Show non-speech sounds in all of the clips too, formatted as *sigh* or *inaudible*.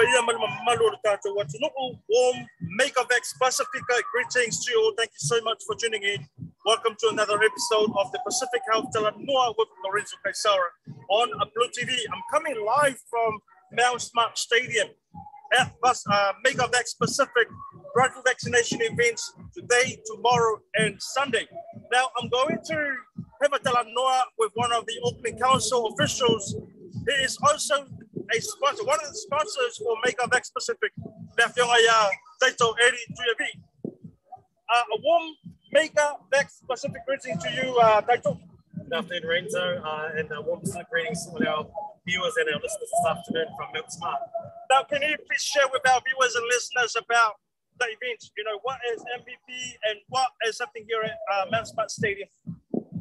Tatalo Bachu Bahia Malamalu Tato Watunuku, warm Megavax Pacifica. Greetings to you all. Thank you so much for tuning in. Welcome to another episode of the Pacific Health Talanoa with Lorenzo Kaisara on Blue TV. I'm coming live from Mount Smart Stadium at uh, Megavax Pacific rifle vaccination events today, tomorrow, and Sunday. Now, I'm going to have a talanoa with one of the Auckland Council officials. He is also a sponsor, one of the sponsors for Megavax Pacific, Nafionga Taito Eri Tuyavi. Uh, a warm Megavax Pacific greeting to you, uh, Taito. Good afternoon, Renzo, uh, and uh, warm greetings to all our viewers and our listeners this afternoon from Mount Smart. Now, can you please share with our viewers and listeners about the event? You know, what is MVP and what is happening here at uh, Mount Smart Stadium?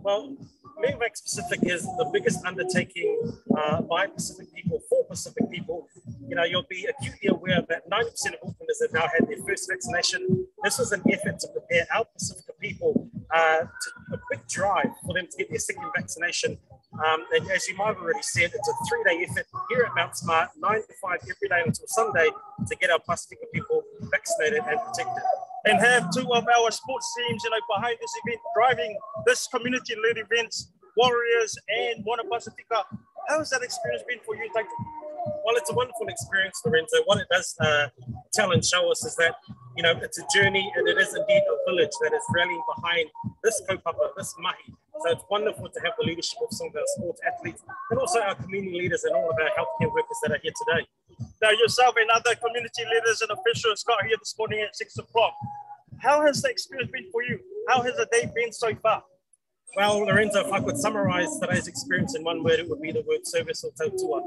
Well, Megavax Pacific is the biggest undertaking uh, by Pacific people Pacific people. You know, you'll be acutely aware that 90% of Aucklanders have now had their first vaccination. This was an effort to prepare our Pacific people uh, to a quick drive for them to get their second vaccination. Um, and as you might have already said, it's a three-day effort here at Mount Smart, nine to five every day until Sunday, to get our Pacific people vaccinated and protected and have two of our sports teams, you know, behind this event, driving this community-led event, Warriors and Moana Pacifica. How has that experience been for you, Taito? Well, it's a wonderful experience, Lorenzo. What it does uh, tell and show us is that, you know, it's a journey and it is indeed a village that is rallying behind this kaupapa, this mahi. So it's wonderful to have the leadership of some of our sports athletes and also our community leaders and all of our healthcare workers that are here today. Now, yourself and other community leaders and officials got here this morning at six o'clock. How has the experience been for you? How has the day been so far? Well, Lorenzo, if I could summarize today's experience in one word, it would be the word service or tautua.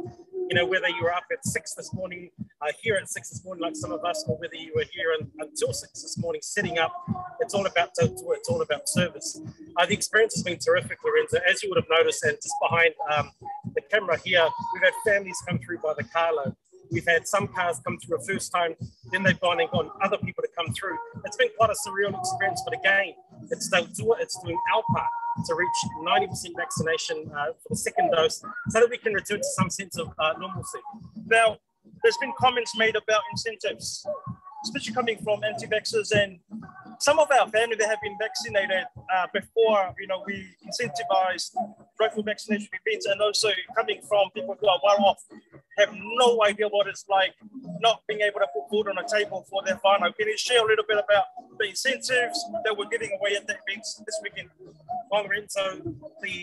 You know, whether you were up at six this morning, uh, here at six this morning, like some of us, or whether you were here until six this morning setting up, it's all about tautua, it's all about service. Uh, the experience has been terrific, Lorenzo. As you would have noticed, and just behind um, the camera here, we've had families come through by the carload. We've had some cars come through a first time, then they've gone and gone other people to come through. It's been quite a surreal experience, but again, it's, it's doing our part to reach 90% vaccination uh, for the second dose so that we can return to some sense of uh, normalcy. Now, there's been comments made about incentives, especially coming from anti-vaxxers and some of our family that have been vaccinated uh, before, you know, we incentivized rifle vaccination events and also coming from people who are well off, have no idea what it's like not being able to put food on the table for their whānau. Can you share a little bit about the incentives that we're giving away at the events this weekend? Well, Lorenzo, the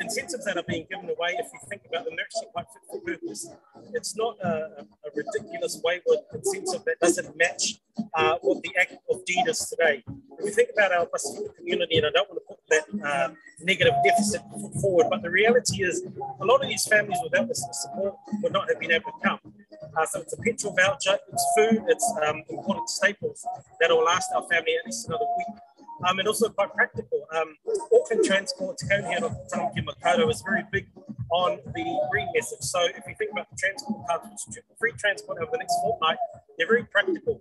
incentives that are being given away, if you think about they're actually quite fit for purpose. It's not a, a ridiculous wayward incentive that doesn't match uh, what the act of deed is today. If we think about our Pacific community, and I don't want that uh, negative deficit forward, but the reality is a lot of these families without this support would not have been able to come. Uh, so it's a petrol voucher, it's food, it's um, important staples that will last our family at least another week um, and also quite practical. Um, Auckland Transport, Te Kaunihera Tamaki Makaurau is very big on the green message. So if you think about the transport cards, free transport over the next fortnight, they're very practical.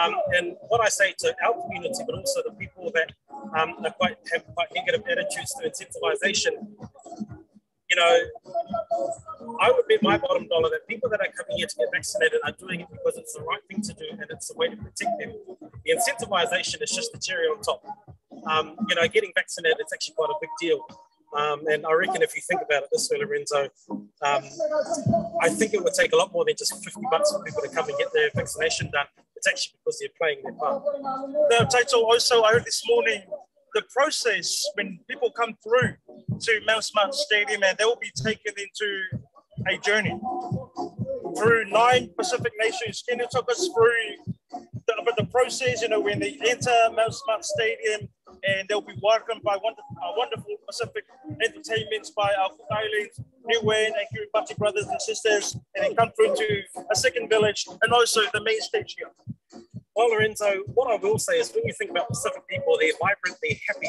Um, and what I say to our community, but also the people that um, are quite have quite negative attitudes to incentivization, you know, I would bet my bottom dollar that people that are coming here to get vaccinated are doing it because it's the right thing to do and it's a way to protect them. The incentivization is just the cherry on top. Um, you know, getting vaccinated is actually quite a big deal. Um, and I reckon if you think about it this way, Lorenzo, um, I think it would take a lot more than just 50 bucks for people to come and get their vaccination done. It's actually because they're playing their part. Now, Taito, also, I heard this morning the process when people come through to Mount Smart Stadium and they will be taken into a journey through nine Pacific nations. Can you talk us through the, about the process, you know, when they enter Mount Smart Stadium and they'll be welcomed by wonderful, uh, wonderful Pacific entertainments by our Cook Islands, Niue and Kiribati brothers and sisters, and then come through to a second village and also the main stage here. Well, Lorenzo, what I will say is when you think about Pacific people, they're vibrant, they're happy.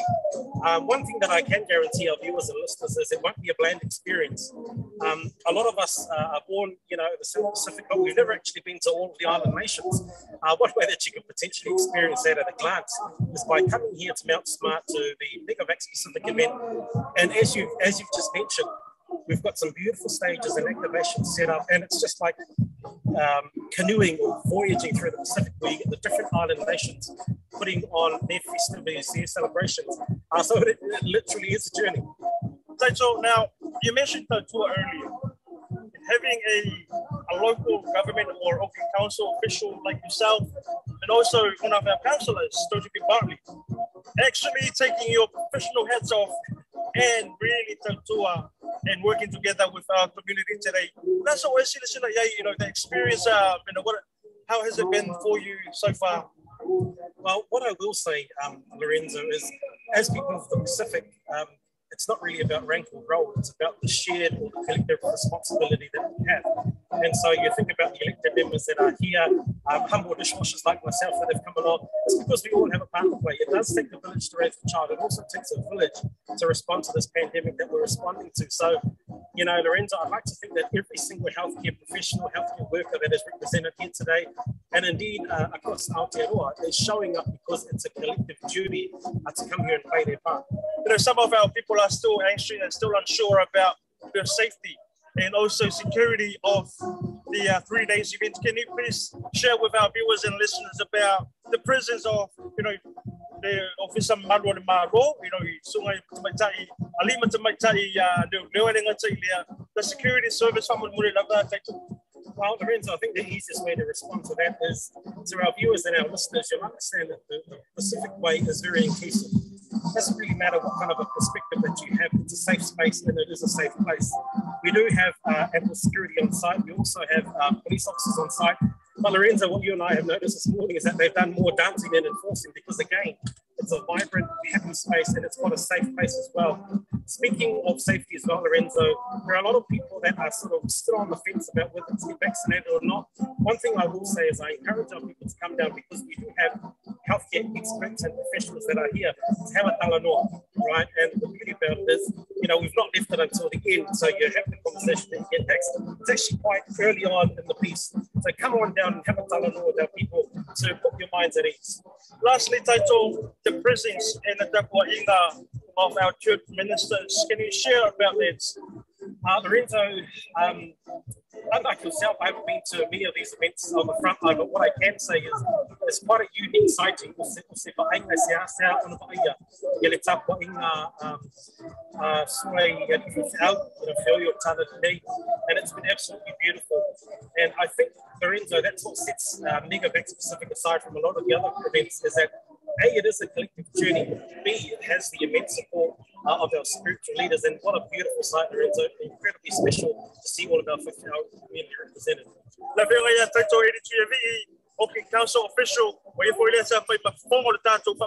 Um, one thing that I can guarantee our viewers and listeners is it won't be a bland experience. Um, a lot of us uh, are born, you know, in the South Pacific, but we've never actually been to all of the island nations. Uh, one way that you can potentially experience that at a glance is by coming here to Mount Smart to the Megavax Pacific event. And as you've, as you've just mentioned, We've got some beautiful stages and activations set up, and it's just like um, canoeing or voyaging through the Pacific where you get the different island nations putting on their festivities, their celebrations. Uh, so it, it, literally is a journey. So now, you mentioned tour earlier. Having a, a local government or Auckland Council official like yourself, and also one of our councillors, Stoji Bartley, actually taking your professional hats off and really tour and working together with our community today. That's always you know, the experience, uh, you know, what, how has it been for you so far? Well, what I will say, um, Lorenzo, is as people of the Pacific, um, it's not really about rank or role, it's about the shared or collective responsibility that we have. And so you think about the elected members that are here, um, humble dishwashers like myself that have come along, it's because we all have a part to play. It does take a village to raise a child. It also takes a village to respond to this pandemic that we're responding to. So, you know, Lorenzo, I'd like to think that every single healthcare professional, healthcare worker that is represented here today, and indeed uh, across Aotearoa, is showing up because it's a collective duty uh, to come here and play their part. You know, some of our people are still anxious and still unsure about their safety and also security of the uh, three days event. Can you please share with our viewers and listeners about the presence of, you know, the officer Marwa Maro, you know, sungai Tamaitai, Alima Tamaitai, the security service from Muri Lava. Well, Lorenzo, I think the easiest way to respond to that is to our viewers and our listeners, you'll understand that the, the Pacific Way is very inclusive. It doesn't really matter what kind of a perspective that you have, it's a safe space and it is a safe place. We do have uh, ample security on site. We also have uh, police officers on site. But Lorenzo, what you and I have noticed this morning is that they've done more dancing than enforcing because, again, it's a vibrant, happy space and it's got a safe place as well. Speaking of safety as well, Lorenzo, there are a lot of people that are sort of still on the fence about whether to get vaccinated or not. One thing I will say is I encourage our people to come down because we do have healthcare experts and professionals that are here to have a talanoa, right? And the beauty about it is, you know, we've not left it until the end, so you have the conversation and get vaccinated. It's actually quite early on in the piece. So come on down and have a talanoa with our people to put your minds at ease. Lastly, Taito, the presence in the Tapuainga of our church ministers. Can you share about that? Uh, Lorenzo, um, unlike yourself, I haven't been to many of these events on the front line, but what I can say is it's quite a unique sighting. Se whainga se asea ona whaia, i le tapua inga sui and out, you know, feel your tana today, and it's been absolutely beautiful. And I think, Lorenzo, that's what sets uh, Megavax Pacific aside from a lot of the other events, is that a, it is a collective journey. B, it has the immense support uh, of our spiritual leaders. And what a beautiful sight. It's incredibly special to see all of our 50 hour community represented. La vela ia taito e ritu vi Auckland Council official wa ia foi lesa fai pa fomo le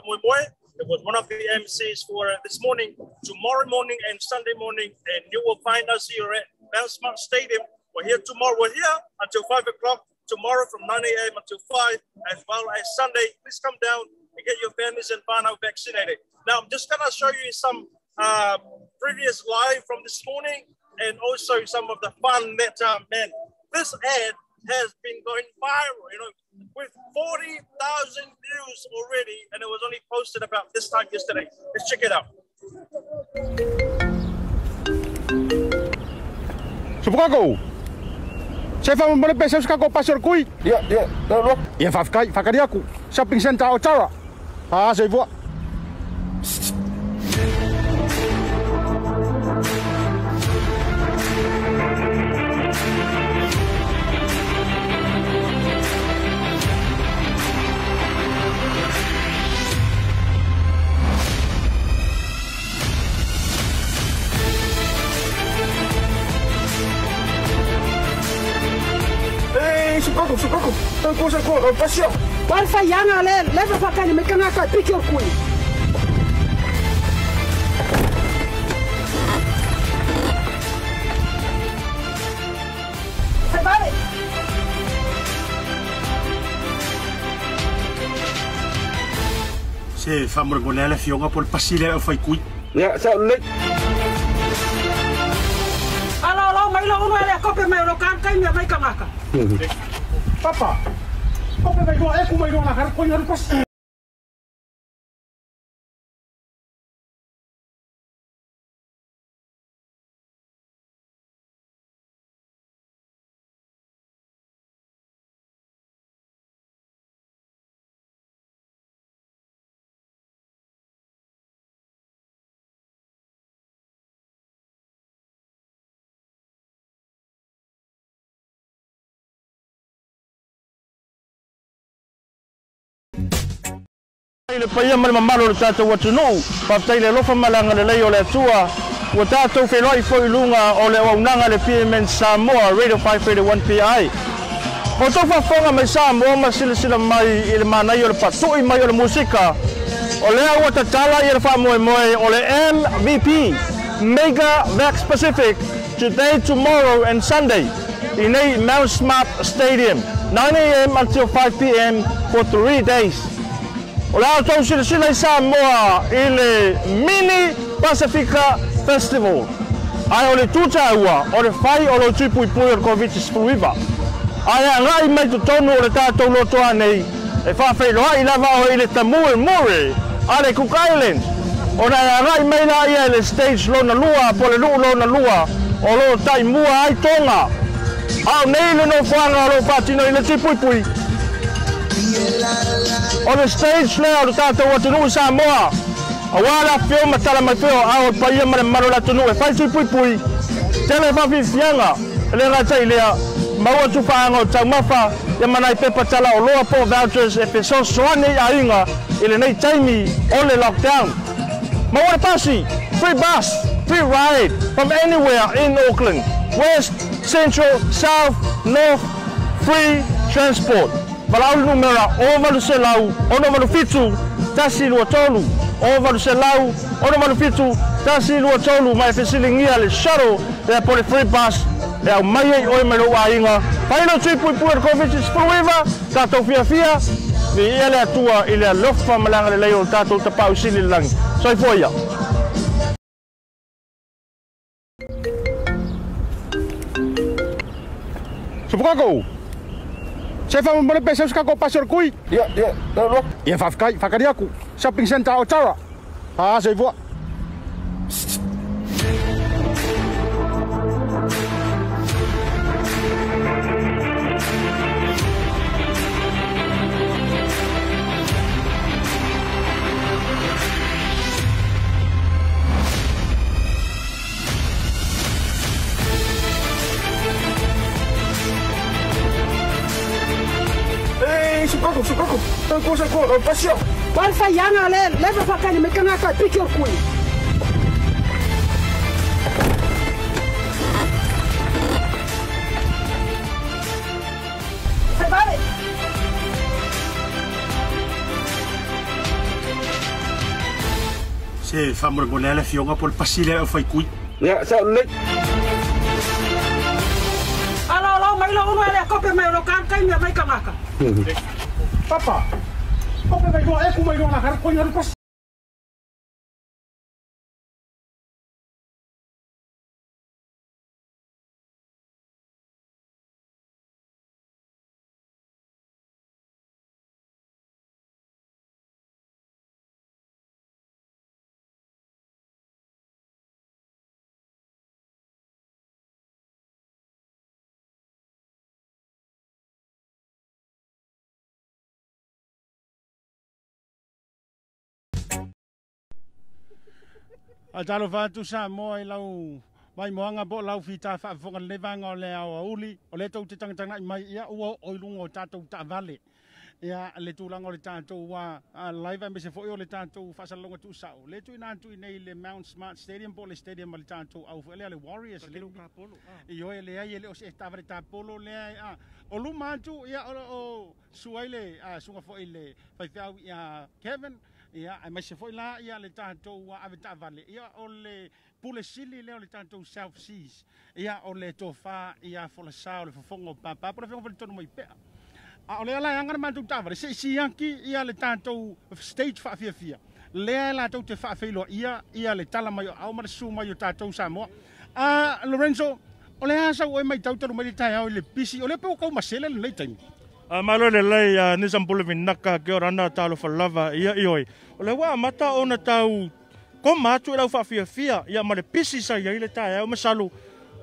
moe moe. It was one of the MCs for uh, this morning, tomorrow morning and Sunday morning. And you will find us here at Bellsmart Stadium. We're here tomorrow. We're here until 5 o'clock tomorrow from 9 a.m. until 5, as well as Sunday. Please come down and get your families and whānau vaccinated. Now, I'm just going to show you some uh, previous live from this morning and also some of the fun that, uh, man, this ad has been going viral, you know, with 40,000 views already, and it was only posted about this time yesterday. Let's check it out. Supukaku. Saya faham boleh pesa suka kau pasar kui. Ya, ya, dah Ya, fakai, fakai aku. Shopping center Ocara. 啊，这一波！哎，是高狗，是高狗，高狗上高，发笑。Walfa yana le lefa pakani mekana ka pick your queen. Se fa morgonela fiona por pasile fai cui. Ya sa le. Ala ala mai lo uno ele kope mai lo kan kai mai kangaka. Papa. Kopje bij jou, ik kom bij jou naar haar, kon je er. Pas. le paia mamalo le tatou faafetai le alofa o le atua. Ua tatou feloaʻi foʻi luga o le auaunaga le pmn samoa radio 531 pi mai samoa ma silasila mai i le manai o le patuʻi mai o le musika. O lea ua tatala ia le faamoemoe o le mvp mega vax pacific today tomorrow and sunday i mount smart stadium 9am until 5pm for three days o le atou tau silasila i Samoa i le Mini Pacifica Festival. Ai o le tuta ua, o le whai o lo tui pui o le COVID spruiva. Ai a ngai mai tu tonu o le tātou loto anei, e whawhai roa i lava o i le Tamui Mure a le Cook Islands. O nai a ngai mai la ia le stage lona lua, po le luu lona lua, o lo tai mua ai tonga. Au nei le no whanga o lo patino i le tui pui pui. O le stage lea o le tātou atunu i Samoa. A wala fio matala mai fio a o paia mare maro la tunu e fai tui pui pui. Tele fafi fianga. Le ngata i lea. Maua tu whaanga o tau mafa. Ia manai pepa tala o loa po vouchers e peso soane i a inga. I le nei taimi o le lockdown. Maua le pasi. Free bus. Free ride. From anywhere in Auckland. West, Central, South, North. Free transport. Walau numera o valu se lau, ono valu fitu, tasi lua tolu. O valu se lau, ono valu fitu, tasi lua tolu, mai fesilingia le shuttle, e po le free pass e au mai ei oi mero a inga. Paino tui pui pui ar COVID spruiva, tatou fia fia, vi ia le atua i le alofa malanga le leo tatou tapau sili langi. Soi foia. Supukako. zay fa mbola ampiasako kako pasiorkoy ia vavakay fakariako. Sapigny sentrao traoa azay voa. usa compasión. Porfa, ya no le, leva para acá, me cana acá, pique el cuello. Se fa morgonela la fionga por pasile o fai cui. Ya, sa le. Alo, alo, mai lo uno copia me lo canta y me vai camaca. Papá. तपाईँ गएको ए कुमाइलो आँखाहरू कोहीहरू कस A talo fatu sa mo i lau mai moanga bo lau fita fa fonga le vanga o le au uli o le tau te tanga tanga mai ia ua o lungo tatou ta vale ia le tūlanga o le tātou wa a live me se foi o le tātou whasalonga tu sau. Le tu ina tu nei le Mount Smart Stadium po le stadium o le tātou au le le Warriors le i oe le ai le o se tavare ta polo le ai a. O lu mantu ia o suaile a sunga foi le fai fiau ia Kevin ia ai mai se foi la ia le tanto wa ave ta vale ia ole pule sili le ole tanto self sees ia ole to fa ia fo le le fofongo papa pro fo le tonu mai pe a ole la yanga ma tu tava se si yanki ia le tanto stage fa fia fia le la tanto te fa feilo ia ia le tala mai au ma su mai tanto sa mo a lorenzo ole asa o mai tanto mai tai au le pisi. Ole pe ko ma sele le time A malo le lei a ni sampule min naka ke ora na talo fa lava ia ioi. O le wa mata ona tau, ko matu e lau fa fia fia ia ma le pisi sa ia ile ta o masalu.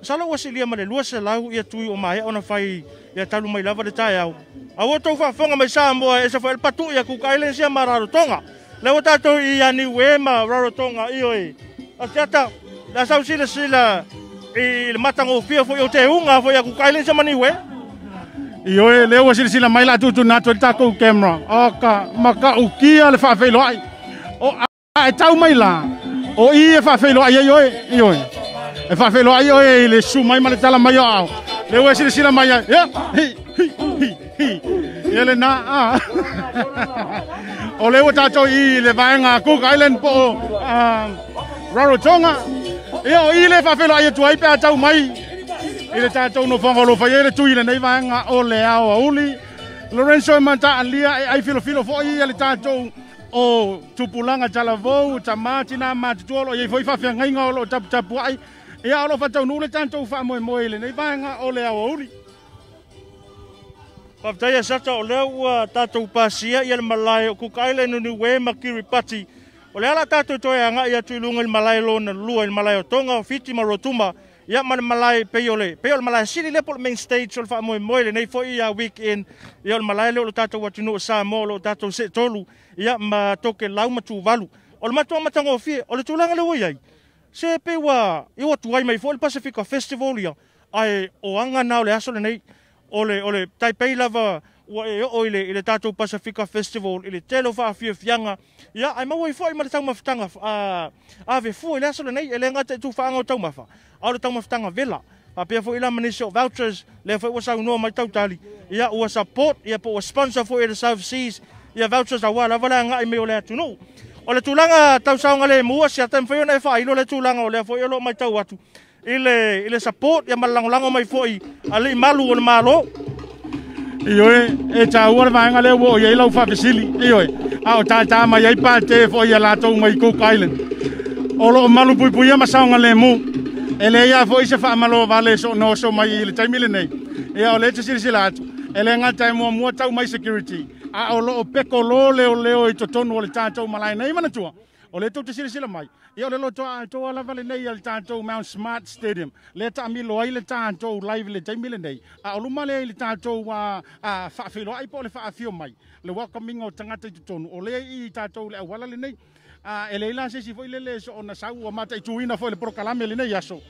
Sala wa silia ma le lua se lau, ia tui o mai, ona fai ia talu mai lava le ta ia. A wo tau fa fonga mai sa mo e sa fa el patu ia ku kaile sia mararo tonga. Le wa tato ia ni wema raro tonga ioi. A tata la sau sila sila, i le matango fia fo yo te unga fo ia ku kaile sia mani we. Ioe, leo wa sila sila maila tutu na tuwa tako camera. Oka, maka ukia le whawhelo ai. O a e tau maila. O i e whawhelo ai ioe, ioe. E whawhelo ai ioe le su mai male tala mai au. Leo wa sila sila mai ai. Ia, hi, hi, hi, hi. Na, a. *laughs* O leo wa tato i le vaenga Cook Island po o Rarotonga. Ia o i le whawhelo ai tuwa i pe a tau mai. i le tatou no fagalofa ai le tui lenei vaega e o le ao. Auli lorenso e mataalia e ai filofilo foʻi ia le tatou o tupulaga talavou tamā tinā matutua o loo iai foi faafeagaiga o loo taputapu ai ia o loo faataunuu le tatou faamoemoe i lenei vaega e o le ao, auli. Faafetaia sata o lea ua tatou pasia, ia le malae o cook island o new way ma kiripati o le a la tatou toe agaʻi atu i luga i le malae lona lua i le malae o toga o fiti ma rotuma ya man malai peyole. Peyole malai. Sili le pol main stage ol fa mo mo le nei fo ia weekend. In ol malai le tata wat no sa mo lo tata se tolu. Ya ma toke lau ma tu valu ol ma tonga matanga ofi ol tu le wo yai se pe wa i wat wai mai fo pacifico festival ya ai o anga na le aso le nei. Ole ole tai pei lava ua e o ile ile tatou pasifika Festival ile telo fa fia fianga ya ai mau foi ma tanga mafutanga a a ve fu ile aso nei ele nga tu fa anga tau mafa a le tanga mafutanga vela. A pe fo ile manisho vouchers le fo wasa no mai tau tali ya ua support ya po ua sponsor fo the south seas. Ya vouchers a wala wala nga me o tu no o le tulanga tau saunga le mua sia tem fo ile fa ile le tulanga ole fo ile mai tau atu. Ile ile support ya malangolango mai foi ali malu on malo Ioi, e tā ua le vaenga leo o iei lau whawhisili i a o tā tā mai ei pā fo i a lātou mai Cook Island. O loo malu pui pui ama saunga le mu. E le ia fo i se wha vale so no so mai i le taimile nei. Ia o le te sili sila atu. E le ngata e mua mua tau mai security. A o lo peko lo leo leo i totonu o le tātou malai nei mana o le tou sire mai. Ia o le loto atou alava lenei a le tatou mount smart stadium. Le taamilo ai le tatou live le taimi lenei a o luma leai le tatou a faafeiloaʻi po o le faaafio mai. Le welcoming o tagata i totonu o leai i tatou le auala lenei a e se la sesi foʻi lele so ona sau ua mataʻituina foʻi le porokalame lenei aso.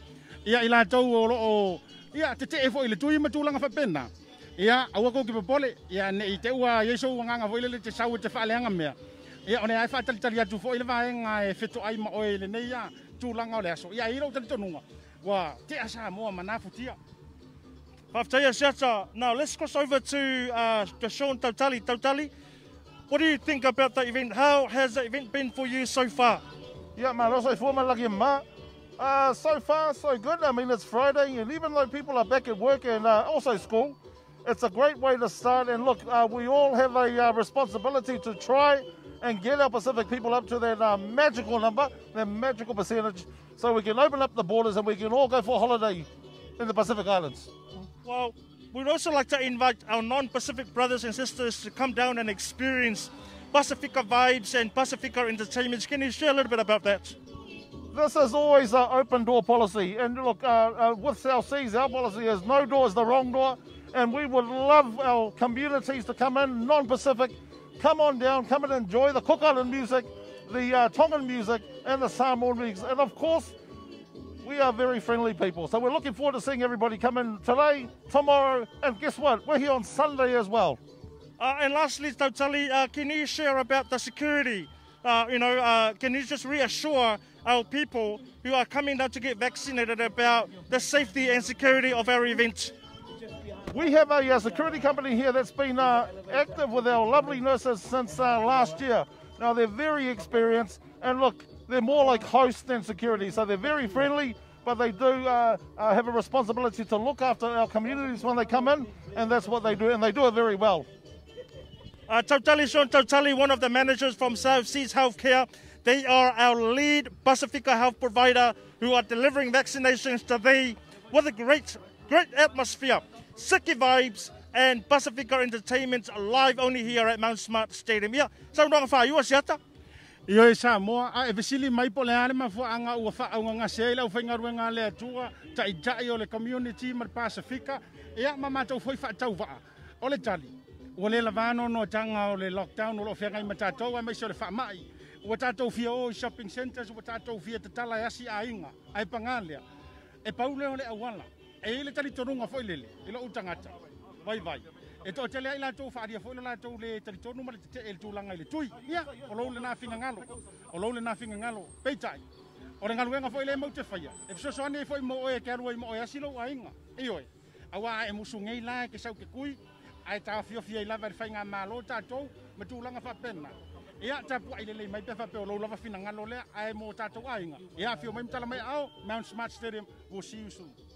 Ia i latou o loo ia tetee foʻi le tui matulaga faapena ia aua kou ki popole ia neʻi te ua iai sou agaga foʻi lele te sau e te faaaleaga mea ia ona ai fa tali tali atu foi le vaenga e feto ai ma oe le nei ia tulanga o le aso ia i ro tali tonunga wa te asa mo manafu tia Haftaia Siata. Now let's cross over to uh, to Sean Tautali. Tautali, what do you think about the event? How has the event been for you so far? Yeah, man, also for my lucky ma. Uh, so far, so good. I mean, it's Friday, and even though people are back at work and uh, also school, it's a great way to start. And look, uh, we all have a uh, responsibility to try and get our Pacific people up to that uh, magical number, that magical percentage, so we can open up the borders and we can all go for a holiday in the Pacific Islands. Well, we'd also like to invite our non-Pacific brothers and sisters to come down and experience Pacifica vibes and Pacifica entertainments. Can you share a little bit about that? This is always an open door policy. And look, uh, uh, with South Seas, our policy is no door is the wrong door. And we would love our communities to come in, non Pacific, come on down, come and enjoy the Cook Island music, the uh, Tongan music, and the Samoan music. And of course, we are very friendly people. So we're looking forward to seeing everybody come in today, tomorrow, and guess what? We're here on Sunday as well. Uh, and lastly, Tautali, uh, can you share about the security? Uh, you know, uh, can you just reassure our people who are coming down to get vaccinated about the safety and security of our event? We have a, uh security company here that's been uh, active with our lovely nurses since uh, last year. Now they're very experienced, and look, they're more like hosts than security, so they're very friendly. But they do uh, uh, have a responsibility to look after our communities when they come in, and that's what they do, and they do it very well. Uh, Tautali Sean Tautali, one of the managers from South Seas Healthcare. They are our lead Pacifica health provider who are delivering vaccinations today with a great, great atmosphere, sicky vibes, and Pacifica Entertainment live only here at Mount Smart Stadium. Yeah, so wrong for you, Siata. Io e sa moa a e vesili mai po le ane ma fo anga ua fa anga nga se la ufa ngarwe nga le atua ta i tai o le community ma Pacifica, e a mama tau foi fa tau va o le tali. Ole le lavano no tanga o le lockdown o lo fe ngai ma a mai so le fa mai ua tātou fia o shopping centers ua tātou fia te tala e asi a inga ai pangalia e pauleo le awala Eh, e le talitonuga foi e lele i loʻu tagata vaivai e toʻatele ai latou faalia foʻi lo e e latou le talitonu ma le tetee i le tulaga i le tui. Ia o lou lenā figagalo o lou lenā figagalo peitaʻi o le galuega foi le mau te faia. E fesoasoani ai foi mo oe ke alu ai mo oe asi lou aiga ioe auā e musugei la e ke sau kekui ae taofiofia ai lava i le faiga mālo tatou ma tulaga faapena ia tapuaʻi lelei mai pefa pe o lou lava finagalo lea ae mo tatou aiga ia afio mai matala mai ao mount smart stadium. Will see you soon.